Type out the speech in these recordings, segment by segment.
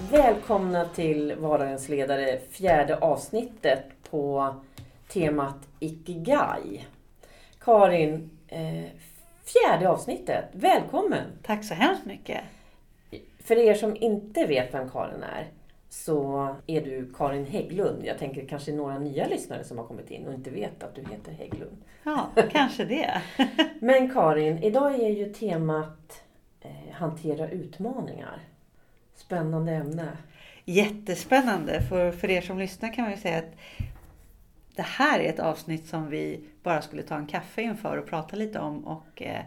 Välkomna till Vardagens ledare, fjärde avsnittet på temat Ikigai. Karin, eh, fjärde avsnittet. Välkommen! Tack så hemskt mycket! För er som inte vet vem Karin är så är du Karin Hägglund. Jag tänker kanske några nya lyssnare som har kommit in och inte vet att du heter Hägglund. Ja, kanske det. Men Karin, idag är ju temat eh, hantera utmaningar. Spännande ämne. Jättespännande. För, för er som lyssnar kan man ju säga att det här är ett avsnitt som vi bara skulle ta en kaffe inför och prata lite om. Och eh,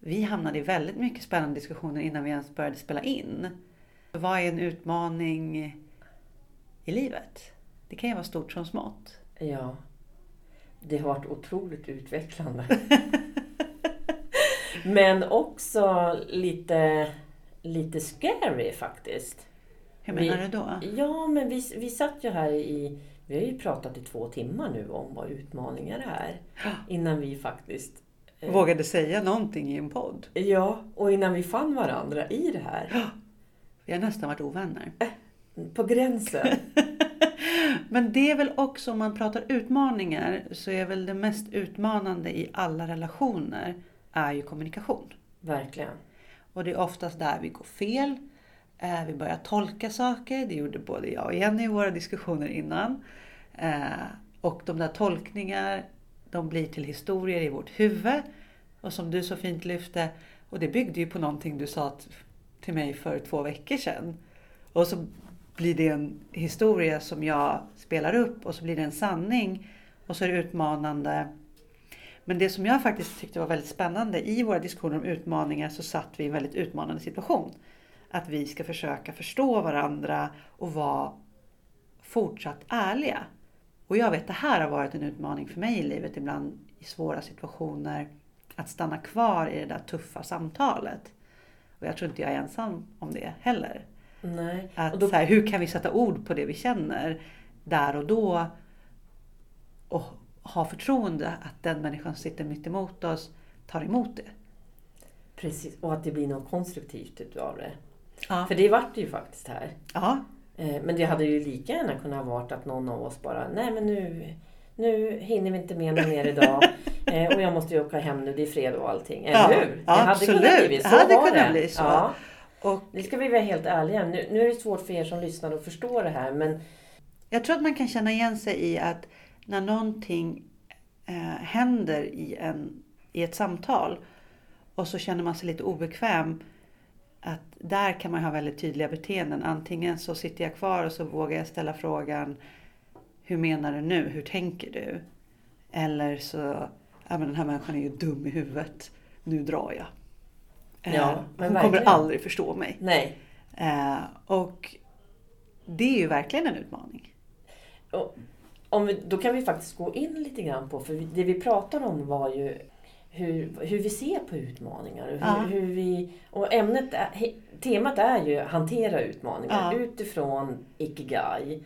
vi hamnade i väldigt mycket spännande diskussioner innan vi ens började spela in. Vad är en utmaning i livet? Det kan ju vara stort som smått. Ja, det har varit otroligt utvecklande. Men också lite, lite scary faktiskt. Hur menar vi, du då? Ja, men vi, vi satt ju här i... Vi har ju pratat i två timmar nu om vad utmaningar är. Innan vi faktiskt... Eh, Vågade säga någonting i en podd. Ja, och innan vi fann varandra i det här. Vi har nästan varit ovänner. Eh, på gränsen. Men det är väl också om man pratar utmaningar så är väl det mest utmanande i alla relationer är ju kommunikation. Verkligen. Och det är oftast där vi går fel. Eh, vi börjar tolka saker. Det gjorde både jag och Jenny i våra diskussioner innan. Eh, och de där tolkningarna, de blir till historier i vårt huvud. Och som du så fint lyfte, och det byggde ju på någonting du sa till mig för två veckor sedan. Och så blir det en historia som jag spelar upp och så blir det en sanning. Och så är det utmanande. Men det som jag faktiskt tyckte var väldigt spännande i våra diskussioner om utmaningar så satt vi i en väldigt utmanande situation. Att vi ska försöka förstå varandra och vara fortsatt ärliga. Och jag vet det här har varit en utmaning för mig i livet ibland i svåra situationer. Att stanna kvar i det där tuffa samtalet. Och jag tror inte jag är ensam om det heller. Nej. Att, då... så här, hur kan vi sätta ord på det vi känner där och då? Och ha förtroende att den människan som sitter mitt emot oss tar emot det. Precis, och att det blir något konstruktivt utav det. Ja. För det vart det ju faktiskt här. Ja. Eh, men det hade ju lika gärna kunnat vara att någon av oss bara, nej men nu, nu hinner vi inte med något mer idag. Eh, och jag måste ju åka hem nu, det är fredag och allting. Eller ja, hur? Ja, det hade absolut. kunnat bli så. Det hade var kunnat det. bli så. Ja. Och, nu ska vi vara helt ärliga. Nu, nu är det svårt för er som lyssnar att förstå det här. Men... Jag tror att man kan känna igen sig i att när någonting eh, händer i, en, i ett samtal och så känner man sig lite obekväm. Att där kan man ha väldigt tydliga beteenden. Antingen så sitter jag kvar och så vågar jag ställa frågan Hur menar du nu? Hur tänker du? Eller så, ja men den här människan är ju dum i huvudet. Nu drar jag. Ja, Hon kommer aldrig förstå mig. Nej. Eh, och det är ju verkligen en utmaning. Och om vi, då kan vi faktiskt gå in lite grann på, för det vi pratade om var ju hur, hur vi ser på utmaningar. Hur, Ja. hur vi, och ämnet temat är ju hantera utmaningar Ja. utifrån Ikigai.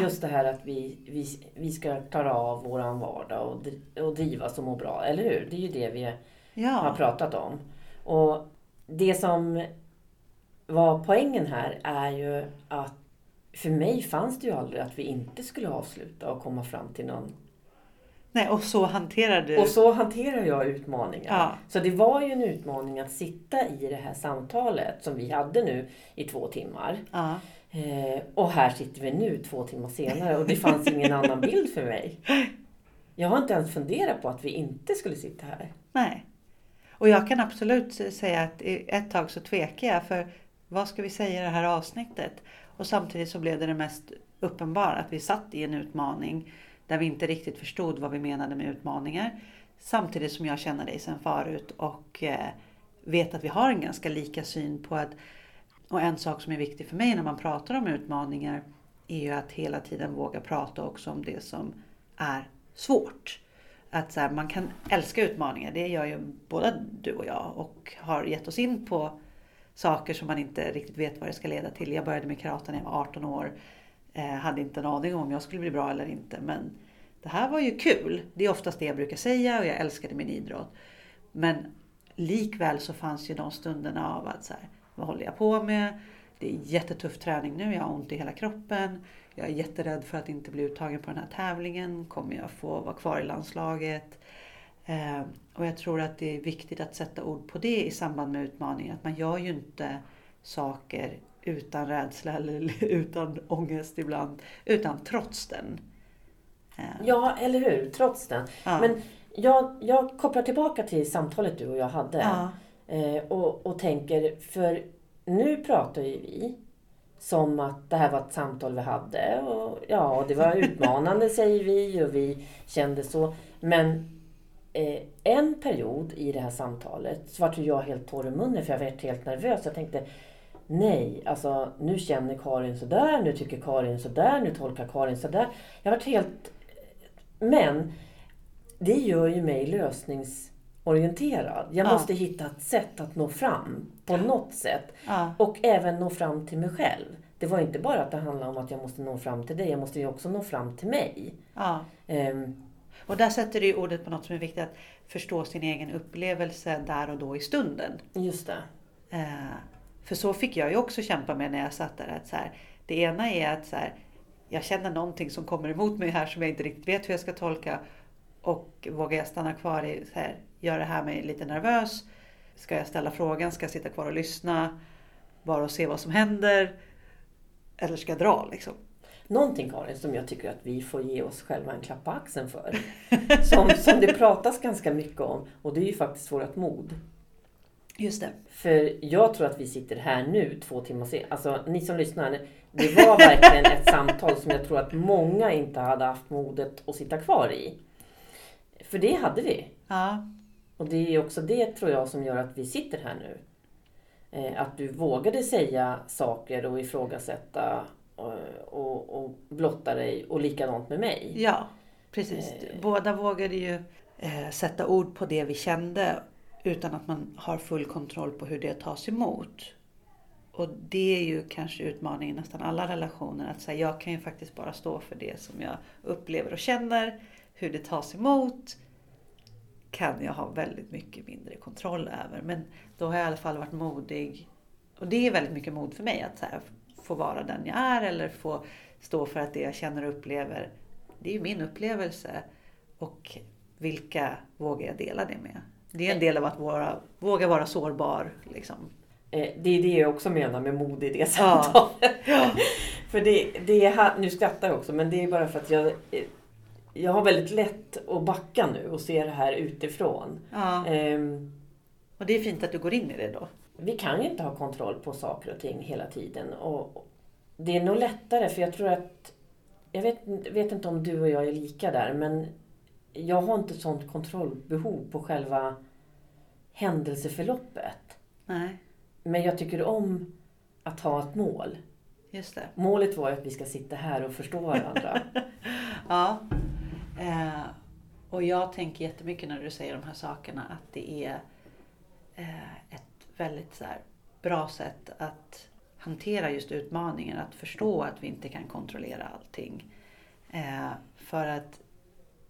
Just det här att vi, vi, vi ska klara av våran vardag och, och drivas och må bra, eller hur? Det är ju det vi har Ja, pratat om. Och det som var poängen här är ju att för mig fanns det ju aldrig att vi inte skulle avsluta och komma fram till någon. nej, och så hanterar du. Och så hanterar jag utmaningar. Ja. Så det var ju en utmaning att sitta i det här samtalet som vi hade nu i två timmar. Ja. Eh, och här sitter vi nu två timmar senare och det fanns ingen annan bild för mig. Jag har inte ens funderat på att vi inte skulle sitta här. Nej. Och jag kan absolut säga att ett tag så tvekar jag för vad ska vi säga i det här avsnittet? Och samtidigt så blev det det mest uppenbara att vi satt i en utmaning där vi inte riktigt förstod vad vi menade med utmaningar. Samtidigt som jag känner dig sedan förut och eh, vet att vi har en ganska lika syn på att och en sak som är viktig för mig när man pratar om utmaningar är ju att hela tiden våga prata också om det som är svårt. Att så här, man kan älska utmaningar, det gör ju både du och jag och har gett oss in på saker som man inte riktigt vet vad det ska leda till. Jag började med karate när jag var 18 år. Eh, hade inte en aning om jag skulle bli bra eller inte. Men det här var ju kul. Det är oftast det jag brukar säga och jag älskade min idrott. Men likväl så fanns ju de stunderna av att så här, vad håller jag på med? Det det är jättetuff träning nu, jag har ont i hela kroppen. Jag är jätterädd för att inte bli uttagen på den här tävlingen. Kommer jag få vara kvar i landslaget? Eh, och jag tror att det är viktigt att sätta ord på det i samband med utmaningen. Att man gör ju inte saker utan rädsla eller utan ångest ibland, utan trots den. Eh. Ja, eller hur? Trots den. Ja. Men jag, jag kopplar tillbaka till samtalet du och jag hade. Ja. Eh, och, och tänker, för nu pratar ju vi som att det här var ett samtal vi hade. Och ja, det var utmanande säger vi och vi kände så. Men eh, en period i det här samtalet så var jag helt torr i munnen för jag var helt nervös. Jag tänkte nej, alltså nu känner Karin sådär, nu tycker Karin sådär, nu tolkar Karin sådär. Jag var helt... Men det gör ju mig lösningsorienterad. Jag ja. måste hitta ett sätt att nå fram på ja. något sätt. Ja. Och även nå fram till mig själv. Det var inte bara att det handlade om att jag måste nå fram till dig, jag måste ju också nå fram till mig. Um, och där sätter du ordet på något som är viktigt, att förstå sin egen upplevelse där och då i stunden. Just det. Uh, för så fick jag ju också kämpa med när jag satt där. Att så här, det ena är att så här, jag känner någonting som kommer emot mig här som jag inte riktigt vet hur jag ska tolka. Och vågar jag stanna kvar i, så här, gör det här mig lite nervös? Ska jag ställa frågan? Ska jag sitta kvar och lyssna? Bara och se vad som händer? Eller ska jag dra liksom? Någonting Karin som jag tycker att vi får ge oss själva en klapp på axeln för. Som, som det pratas ganska mycket om. Och det är ju faktiskt vårt mod. Just det. För jag tror att vi sitter här nu två timmar senare. Alltså ni som lyssnar. Det var verkligen ett samtal som jag tror att många inte hade haft modet att sitta kvar i. För det hade vi. Ja. Och det är också det tror jag som gör att vi sitter här nu. Eh, att du vågade säga saker och ifrågasätta och, och, och blotta dig och likadant med mig. Ja, precis. Eh. Båda vågade ju eh, sätta ord på det vi kände utan att man har full kontroll på hur det tas emot. Och det är ju kanske utmaningen i nästan alla relationer. Att säga, jag kan ju faktiskt bara stå för det som jag upplever och känner. Hur det tas emot kan jag ha väldigt mycket mindre kontroll över. Men då har jag i alla fall varit modig. Och det är väldigt mycket mod för mig att här, få vara den jag är eller få stå för att det jag känner och upplever, det är ju min upplevelse. Och vilka vågar jag dela det med? Det är en del av att vara, våga vara sårbar. Liksom. Eh, det är det jag också menar med mod i det samtalet. Ja. för det, det är, nu skrattar jag också, men det är bara för att jag, jag har väldigt lätt att backa nu och se det här utifrån. Ja. Um, och det är fint att du går in i det då. Vi kan ju inte ha kontroll på saker och ting hela tiden. Och det är nog lättare för jag tror att jag vet, vet inte om du och jag är lika där men jag har inte sånt kontrollbehov på själva händelseförloppet. Nej. Men jag tycker om att ha ett mål. Just det. Målet var ju att vi ska sitta här och förstå varandra. ja. Eh, och jag tänker jättemycket när du säger de här sakerna att det är eh, ett väldigt så här, bra sätt att hantera just utmaningen. Att förstå att vi inte kan kontrollera allting. Eh, för att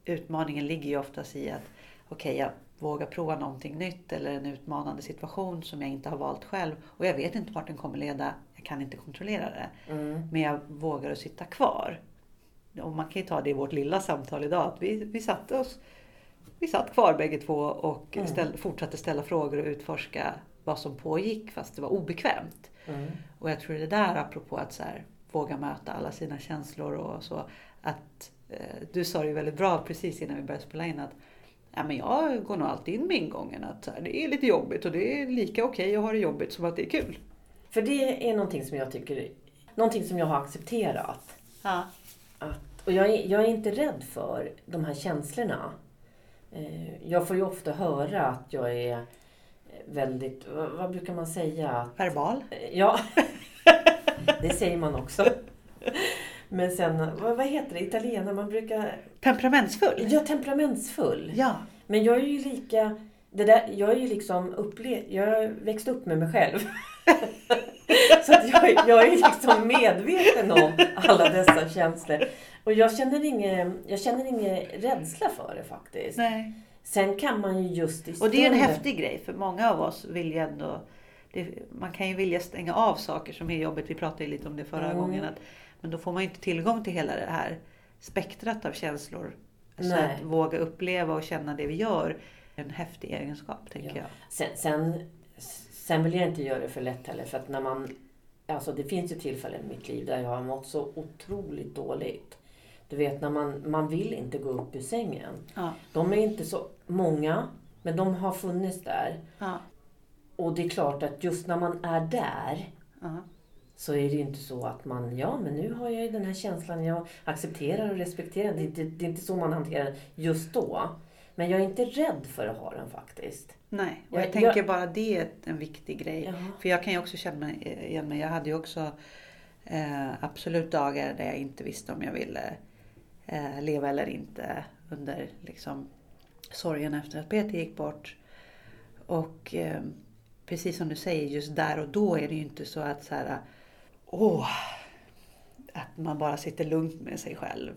utmaningen ligger ju oftast i att okej, okay, jag vågar prova någonting nytt eller en utmanande situation som jag inte har valt själv. Och jag vet inte vart den kommer leda. Jag kan inte kontrollera det. Mm. Men jag vågar att sitta kvar. Och man kan ju ta det i vårt lilla samtal idag. Att vi, vi satte oss vi satt kvar bägge två och mm. ställ, fortsatte ställa frågor och utforska vad som pågick fast det var obekvämt. Mm. Och jag tror det där apropå att så här, våga möta alla sina känslor och så. Att Eh, du sa det ju väldigt bra precis innan vi började spela in att ja, men jag går nog alltid in med ingången att det är lite jobbigt och det är lika okej okay att ha det jobbigt som att det är kul. För det är någonting som jag tycker, någonting som jag har accepterat. Ja. Att, och jag är, jag är inte rädd för de här känslorna. Eh, jag får ju ofta höra att jag är väldigt, vad brukar man säga? Verbal? Ja, det säger man också. Men sen, vad, vad heter det, italienare, man brukar... Temperamentsfull? Ja, temperamentsfull. Ja. Men jag är ju lika... Det där, jag är ju liksom upple Jag har växt upp med mig själv. så jag, jag är liksom medveten om alla dessa känslor. Och jag känner ingen, jag känner ingen rädsla för det faktiskt. Nej. Sen kan man ju just i stunden... Och det är en häftig grej, för många av oss vill ju ändå det, man kan ju vilja stänga av saker som är jobbigt. Vi pratade ju lite om det förra mm. gången. Att, men då får man inte tillgång till hela det här spektrat av känslor. Nej. Så att våga uppleva och känna det vi gör en häftig egenskap, tänker ja. jag. Sen, sen, sen vill jag inte göra det för lätt heller. För att när man, alltså det finns ju tillfällen i mitt liv där jag har mått så otroligt dåligt. Du vet när man, man vill inte gå upp ur sängen. Ja. De är inte så många, men de har funnits där. Ja. Och det är klart att just när man är där ja. så är det ju inte så att man, ja men nu har jag ju den här känslan, jag accepterar och respekterar. Det, det, det är inte så man hanterar den just då. Men jag är inte rädd för att ha den faktiskt. Nej, och jag, jag tänker jag, bara det är en viktig grej. Jaha. För jag kan ju också känna igen mig. Jag hade ju också eh, absolut dagar där jag inte visste om jag ville eh, leva eller inte under liksom, sorgen efter att Peter gick bort. Och eh, precis som du säger, just där och då är det ju inte så att så här, åh, att man bara sitter lugnt med sig själv.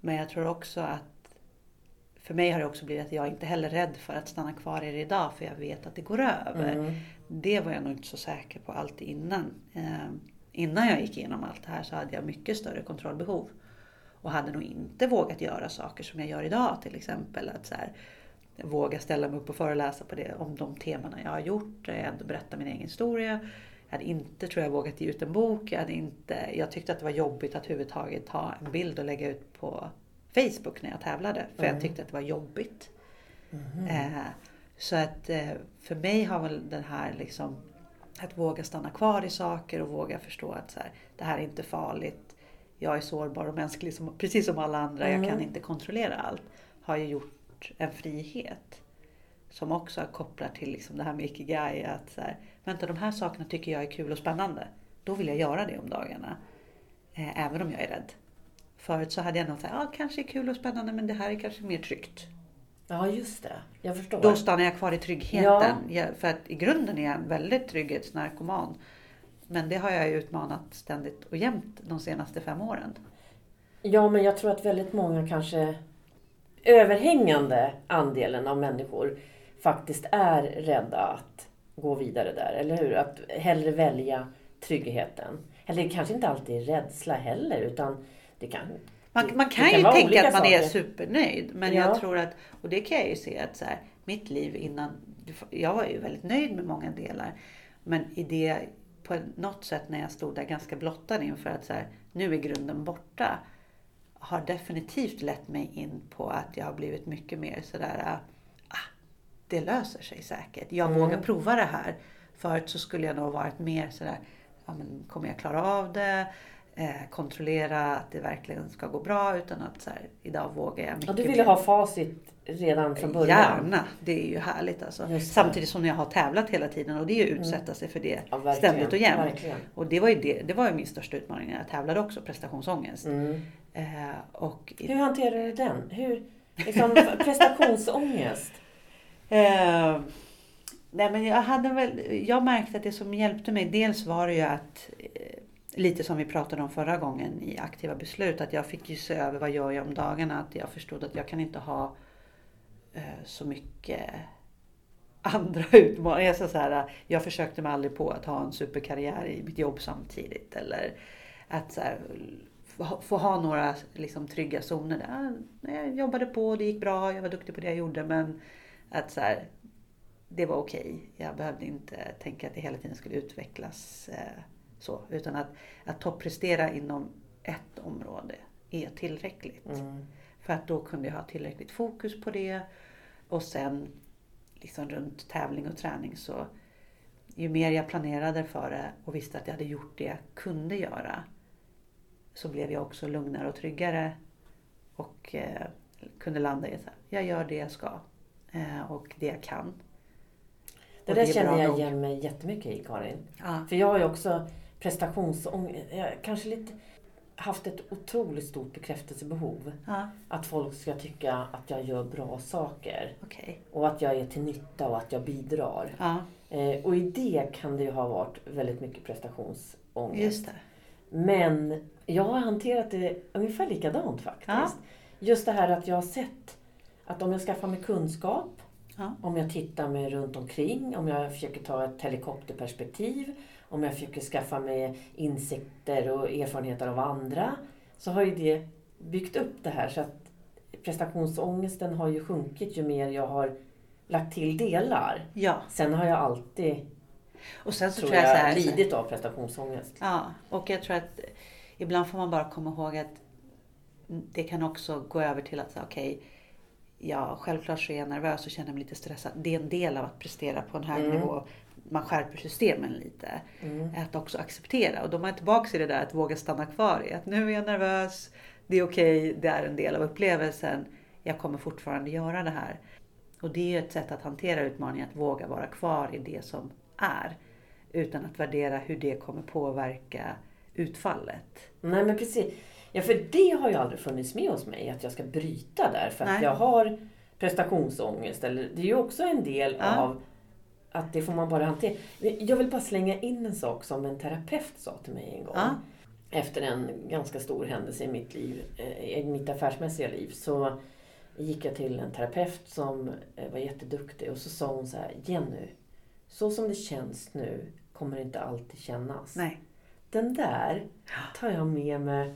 Men jag tror också att för mig har det också blivit att jag inte heller är rädd för att stanna kvar i det idag för jag vet att det går över. Mm. Det var jag nog inte så säker på alltid innan. Eh, innan jag gick igenom allt det här så hade jag mycket större kontrollbehov. Och hade nog inte vågat göra saker som jag gör idag till exempel. Att så här, våga ställa mig upp och föreläsa på det, om de temana jag har gjort. Jag hade berättat min egen historia. Jag hade inte, tror jag, vågat ge ut en bok. Jag, hade inte, jag tyckte att det var jobbigt att överhuvudtaget ta en bild och lägga ut på Facebook när jag tävlade. För mm. jag tyckte att det var jobbigt. Mm. Eh, så att eh, för mig har väl den här liksom att våga stanna kvar i saker och våga förstå att så här, det här är inte farligt. Jag är sårbar och mänsklig som, precis som alla andra. Mm. Jag kan inte kontrollera allt. Har ju gjort en frihet. Som också kopplar till liksom det här med ikigai. Att så här, vänta de här sakerna tycker jag är kul och spännande. Då vill jag göra det om dagarna. Eh, även om jag är rädd. Förut så hade jag nog sagt, ja kanske är kul och spännande men det här är kanske mer tryggt. Ja just det, jag förstår. Då stannar jag kvar i tryggheten. Ja. för att i grunden är jag en väldigt trygghetsnarkoman. Men det har jag utmanat ständigt och jämt de senaste fem åren. Ja men jag tror att väldigt många kanske överhängande andelen av människor faktiskt är rädda att gå vidare där, eller hur? Att hellre välja tryggheten. Eller kanske inte alltid rädsla heller utan det kan, man, man kan, kan ju tänka att man saker. är supernöjd. Men ja. jag tror att, och det kan jag ju se att så här, mitt liv innan, jag var ju väldigt nöjd med många delar. Men i det, på något sätt när jag stod där ganska blottad inför att så här, nu är grunden borta. Har definitivt lett mig in på att jag har blivit mycket mer sådär, ah, det löser sig säkert. Jag mm. vågar prova det här. Förut så skulle jag nog varit mer sådär, ja, men kommer jag klara av det? eh, kontrollera att det verkligen ska gå bra utan att så här, idag vågar jag mycket. Ja, du ville ha facit redan från början? Gärna, det är ju härligt alltså. Samtidigt som jag har tävlat hela tiden och det är ju att mm. utsätta mm. sig för det ja, ständigt och jämt. Och det var ju, det, det var ju min största utmaning när jag tävlade också, prestationsångest. Mm. Eh, och, Hur hanterade du den? Hur, liksom, prestationsångest? Eh, nej men jag, hade väl, jag märkte att det som hjälpte mig, dels var det ju att eh, lite som vi pratade om förra gången i aktiva beslut, att jag fick ju se över vad gör jag om dagarna. Att jag förstod att jag kan inte ha eh, så mycket andra utmaningar. Så så här, jag försökte mig aldrig på att ha en superkarriär i mitt jobb samtidigt. Eller att så här, få ha några liksom, trygga zoner. Där. Jag jobbade på, det gick bra, jag var duktig på det jag gjorde. Men att så här, det var okej. Okay. Jag behövde inte tänka att det hela tiden skulle utvecklas. Eh, så, utan att, att topprestera inom ett område är tillräckligt. Mm. För att då kunde jag ha tillräckligt fokus på det. Och sen liksom runt tävling och träning så ju mer jag planerade för det och visste att jag hade gjort det jag kunde göra så blev jag också lugnare och tryggare och eh, kunde landa i att jag gör det jag ska eh, och det jag kan. Det där känner jag igen mig jättemycket i Karin. Ja. För jag har ju också prestationsångest. Kanske lite haft ett otroligt stort bekräftelsebehov. Ja. Att folk ska tycka att jag gör bra saker. Okay. Och att jag är till nytta och att jag bidrar. Ja. Eh, och i det kan det ju ha varit väldigt mycket prestationsångest. Just det. Men jag har hanterat det ungefär likadant faktiskt. Ja. Just det här att jag har sett att om jag skaffar mig kunskap Ja. Om jag tittar mig runt omkring, om jag försöker ta ett helikopterperspektiv, om jag försöker skaffa mig insikter och erfarenheter av andra, så har ju det byggt upp det här. Så att prestationsångesten har ju sjunkit ju mer jag har lagt till delar. Ja. Sen har jag alltid och sen så tror, tror jag, jag här, lidit av prestationsångest. Ja, och jag tror att ibland får man bara komma ihåg att det kan också gå över till att säga okej, okay, ja självklart så är jag nervös och känner mig lite stressad. Det är en del av att prestera på en hög mm. nivå. Man skärper systemen lite. Mm. Att också acceptera. Och då är man tillbaka i det där att våga stanna kvar i att nu är jag nervös, det är okej, okay, det är en del av upplevelsen. Jag kommer fortfarande göra det här. Och det är ett sätt att hantera utmaningen, att våga vara kvar i det som är. Utan att värdera hur det kommer påverka utfallet. Nej men precis. Ja för det har ju aldrig funnits med hos mig, att jag ska bryta där för att Nej. jag har prestationsångest. Eller, det är ju också en del ja. av att det får man bara hantera. Jag vill bara slänga in en sak som en terapeut sa till mig en gång. Ja. Efter en ganska stor händelse i mitt liv, eh, i mitt affärsmässiga liv. Så gick jag till en terapeut som eh, var jätteduktig och så sa hon så här, Jenny, så som det känns nu kommer det inte alltid kännas. Nej. Den där tar jag med mig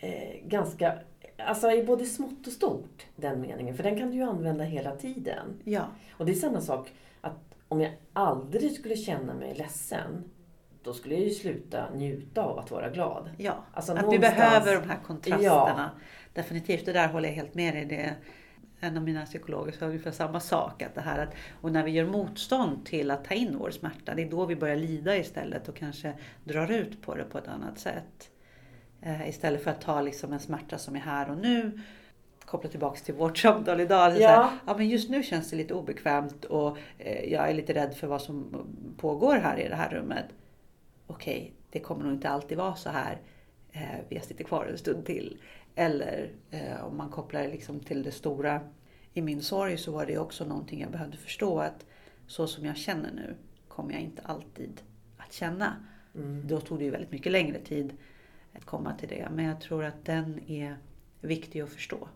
eh, ganska, alltså i både smått och stort, den meningen. För den kan du ju använda hela tiden. Ja. Och det är samma sak, att om jag aldrig skulle känna mig ledsen, då skulle jag ju sluta njuta av att vara glad. Ja, alltså att vi behöver de här kontrasterna. Ja. Definitivt, det där håller jag helt med dig. Det en av mina psykologer sa ungefär samma sak. Att det här att, och när vi gör motstånd till att ta in vår smärta, det är då vi börjar lida istället och kanske drar ut på det på ett annat sätt. Eh, istället för att ta liksom en smärta som är här och nu, koppla tillbaks till vårt samtal idag. Ja. Här, ja, men just nu känns det lite obekvämt och eh, jag är lite rädd för vad som pågår här i det här rummet. Okej, okay, det kommer nog inte alltid vara så här. Eh, jag sitter kvar en stund till. Eller eh, om man kopplar det liksom till det stora. I min sorg så var det också någonting jag behövde förstå att så som jag känner nu kommer jag inte alltid att känna. Mm. Då tog det ju väldigt mycket längre tid att komma till det. Men jag tror att den är viktig att förstå.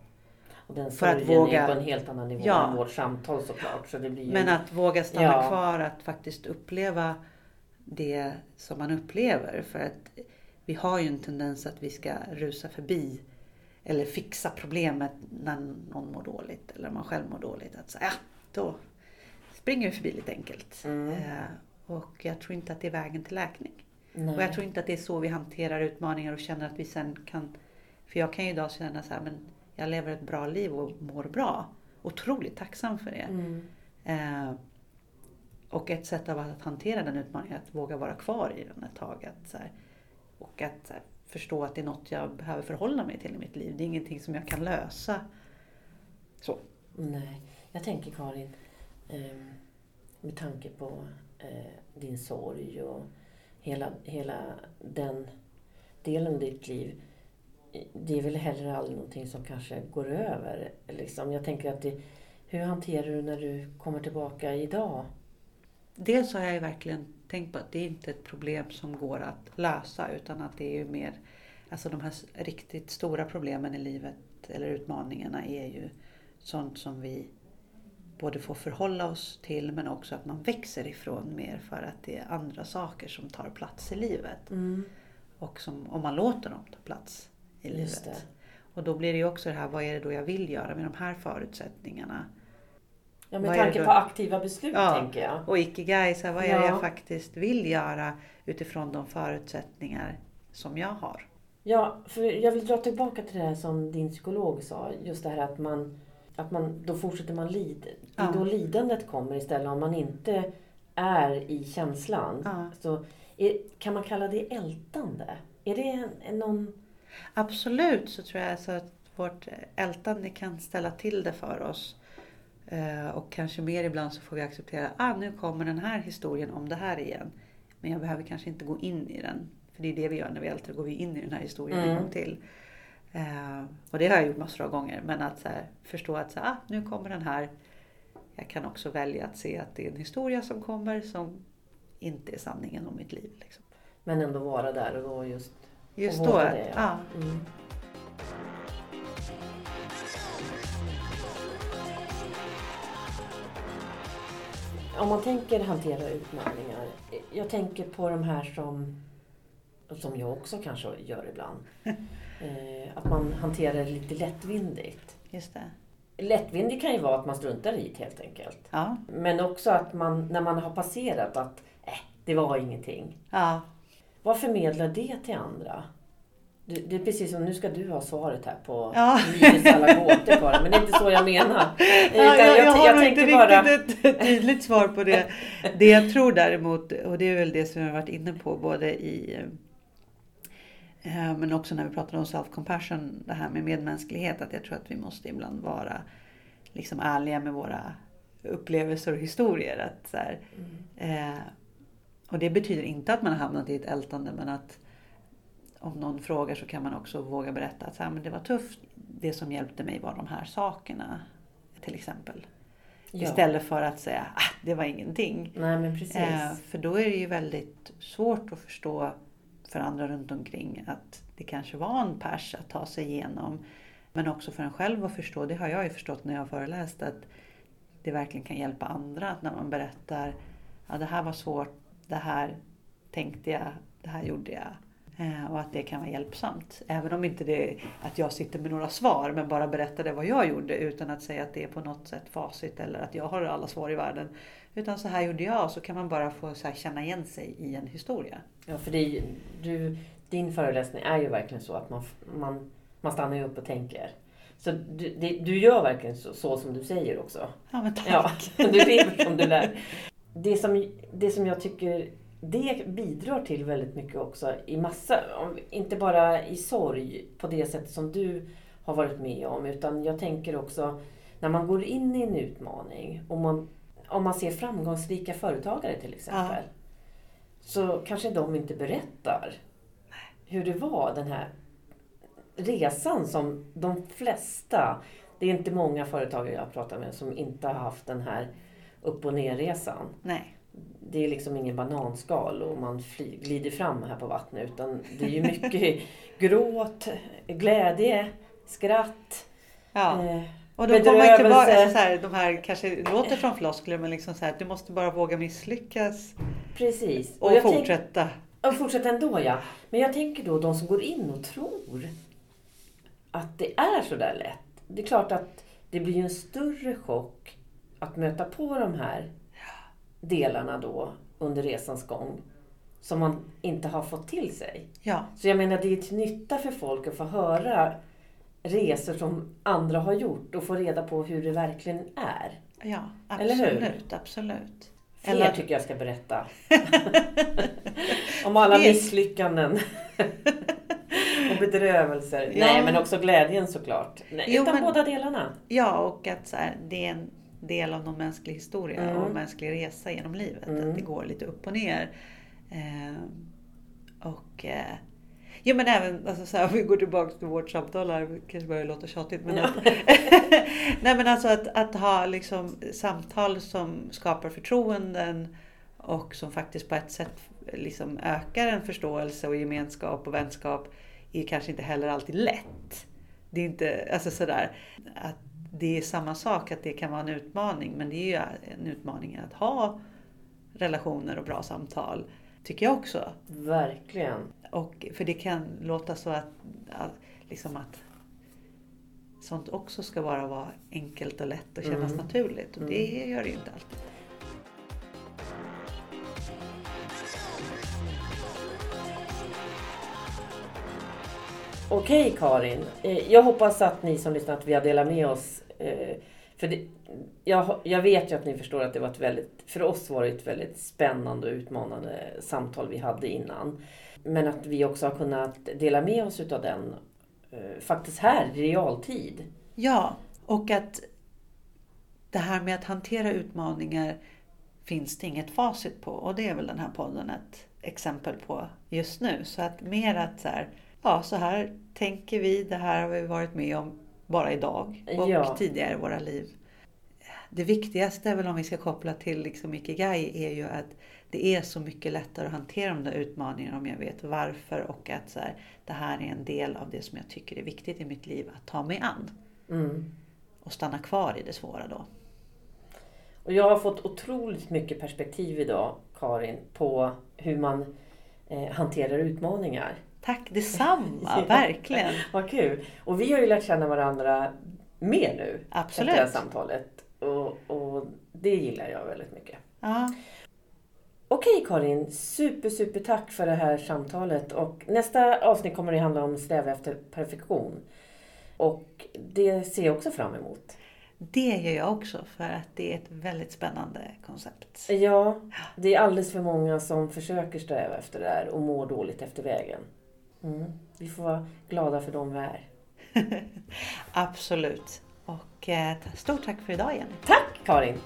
Och den för att våga, är på en helt annan nivå ja, än vårt samtal såklart. Så det blir ju, men att våga stanna ja. kvar, att faktiskt uppleva det som man upplever. För att vi har ju en tendens att vi ska rusa förbi eller fixa problemet när någon mår dåligt eller man själv mår dåligt. Att säga, ja, då springer vi förbi lite enkelt. Mm. Eh, och jag tror inte att det är vägen till läkning. Nej. Och jag tror inte att det är så vi hanterar utmaningar och känner att vi sen kan... För jag kan ju idag känna så här, men jag lever ett bra liv och mår bra. Otroligt tacksam för det. Mm. Eh, och ett sätt av att hantera den utmaningen är att våga vara kvar i den ett tag. Att, så här, och att så här, förstå att det är något jag behöver förhålla mig till i mitt liv. Det är ingenting som jag kan lösa. Så. Nej, jag tänker Karin, ehm, med tanke på eh, din sorg och hela, hela den delen av ditt liv. Det är väl heller aldrig någonting som kanske går över. Liksom. Jag tänker att det, hur hanterar du när du kommer tillbaka idag? Dels har jag ju verkligen tänkt på att det är inte ett problem som går att lösa utan att det är ju mer, alltså de här riktigt stora problemen i livet eller utmaningarna är ju sånt som vi både får förhålla oss till men också att man växer ifrån mer för att det är andra saker som tar plats i livet. Mm. Och som, om man låter dem ta plats i livet. Och då blir det ju också det här, vad är det då jag vill göra med de här förutsättningarna? Ja, med vad tanke på aktiva beslut ja, tänker jag. Och ikigai, så här, vad är det jag faktiskt vill göra utifrån de förutsättningar som jag har? Ja, för jag vill dra tillbaka till det här som din psykolog sa. Just det här att man, att man då fortsätter man lida. Det är då lidandet kommer istället. Om man inte är i känslan. Ja. Så är, kan man kalla det ältande? Är det en, någon... Absolut så tror jag så att vårt ältande kan ställa till det för oss. Eh, och kanske mer ibland så får vi acceptera, ah nu kommer den här historien om det här igen. Men jag behöver kanske inte gå in i den. För det är det vi gör när vi ältar, går vi in i den här historien mm. en gång till. Uh, och det har jag gjort massor av gånger. Men att så här, förstå att så här, ah, nu kommer den här. Jag kan också välja att se att det är en historia som kommer som inte är sanningen om mitt liv. Liksom. Men ändå vara där och just Just då, det, ja. ja. Mm. Om man tänker hantera utmaningar. Jag tänker på de här som, som jag också kanske gör ibland. eh, att man hanterar det lite lättvindigt. Just det. Lättvindigt kan ju vara att man struntar i det helt enkelt. Ja. Men också att man, när man har passerat att äh, det var ingenting. Ja. Vad förmedlar det till andra? Det, är precis som nu ska du ha svaret här på ja. livets alla gåtor bara. Men det är inte så jag menar. Ja, jag, jag, jag, har nog inte riktigt bara... ett tydligt svar på det. Det jag tror däremot, och det är väl det som jag har varit inne på både i eh, men också när vi pratar om self-compassion, det här med medmänsklighet. Att jag tror att vi måste ibland vara liksom ärliga med våra upplevelser och historier. Att så här, mm. eh, och det betyder inte att man har hamnat i ett ältande men att om någon frågar så kan man också våga berätta att så här, men det var tufft. Det som hjälpte mig var de här sakerna till exempel. Ja. Istället för att säga att ah, det var ingenting. Nej, men precis. Eh, för då är det ju väldigt svårt att förstå för andra runt omkring att det kanske var en pers att ta sig igenom. Men också för en själv att förstå, det har jag ju förstått när jag har föreläst, att det verkligen kan hjälpa andra att när man berättar att ja, det här var svårt, det här tänkte jag, det här gjorde jag. Eh, och att det kan vara hjälpsamt. Även om inte det är att jag sitter med några svar men bara berättade vad jag gjorde utan att säga att det är på något sätt facit eller att jag har alla svar i världen. Utan så här gjorde jag så kan man bara få känna igen sig i en historia. Ja, för det du, din föreläsning är ju verkligen så att man, man, man stannar upp och tänker. Så du, det, du gör verkligen så, så, som du säger också. Ja, men tack. Ja, du lever som du lär. Det som, det som jag tycker det bidrar till väldigt mycket också i massa, inte bara i sorg på det sättet som du har varit med om, utan jag tänker också när man går in i en utmaning, och man, om man ser framgångsrika företagare till exempel, ja. så kanske de inte berättar hur det var den här resan som de flesta, det är inte många företagare jag pratar med som inte har haft den här upp och ner-resan. Nej det är liksom ingen bananskal och man fly, glider fram här på vattnet utan det är ju mycket gråt, glädje, skratt. Ja. Eh, och då kommer man tillbaka, alltså så här, de här kanske låter som floskler men liksom så här, du måste bara våga misslyckas. Precis. Och, och fortsätta. och fortsätta ändå ja. Men jag tänker då de som går in och tror att det är så där lätt. Det är klart att det blir en större chock att möta på de här delarna då under resans gång som man inte har fått till sig. Ja. Så jag menar, det är till nytta för folk att få höra resor som andra har gjort och få reda på hur det verkligen är. Ja, absolut. Eller hur? absolut. Fler Eller... tycker jag ska berätta. Om alla misslyckanden. och bedrövelser. Ja. Nej, men också glädjen såklart. Nej, jo, utan men... båda delarna. Ja, och att så här, det är en del av någon mänsklig historia mm. och mänsklig resa genom livet. Mm. Att det går lite upp och ner. Eh, och eh, Ja men även, alltså så här, om vi går tillbaka till vårt samtal här, kanske börjar låta tjatigt. Men att, nej men alltså att, att ha liksom samtal som skapar förtroenden och som faktiskt på ett sätt liksom ökar en förståelse och gemenskap och vänskap är kanske inte heller alltid lätt. Det är inte, alltså sådär, att det är samma sak att det kan vara en utmaning men det är ju en utmaning att ha relationer och bra samtal. Tycker jag också. Verkligen. Och, för det kan låta så att, att, liksom att sånt också ska bara vara enkelt och lätt och kännas mm. naturligt. Och det mm. gör det ju inte alltid. Okej Karin, eh, jag hoppas att ni som lyssnat vi har delat med oss eh, för det, jag, jag, vet ju att ni förstår att det var ett väldigt, för oss var det ett väldigt spännande och utmanande samtal vi hade innan. Men att vi också har kunnat dela med oss utav den eh, faktiskt här i realtid. Ja, och att det här med att hantera utmaningar finns det inget facit på. Och det är väl den här podden ett exempel på just nu. Så att mer att så här, ja så här tänker vi, det här har vi varit med om bara idag och ja. tidigare i våra liv. Det viktigaste väl om vi ska koppla till liksom Ikigai är ju att det är så mycket lättare att hantera de där utmaningarna om jag vet varför och att så här, det här är en del av det som jag tycker är viktigt i mitt liv att ta mig an. Mm. Och stanna kvar i det svåra då. Och jag har fått otroligt mycket perspektiv idag, Karin, på hur man eh, hanterar utmaningar. Tack detsamma, verkligen. Vad kul. Och vi har ju lärt känna varandra mer nu. Absolut. Efter det här samtalet. Och, och det gillar jag väldigt mycket. Ja. Okej Karin, super super tack för det här samtalet. Och nästa avsnitt kommer att handla om sträva efter perfektion. Och det ser jag också fram emot. Det gör jag också för att det är ett väldigt spännande koncept. Ja, det är alldeles för många som försöker sträva efter det här och mår dåligt efter vägen. Mm. Vi får vara glada för dem vi är. Absolut. Och eh, stort tack för idag Jenny. Tack Karin!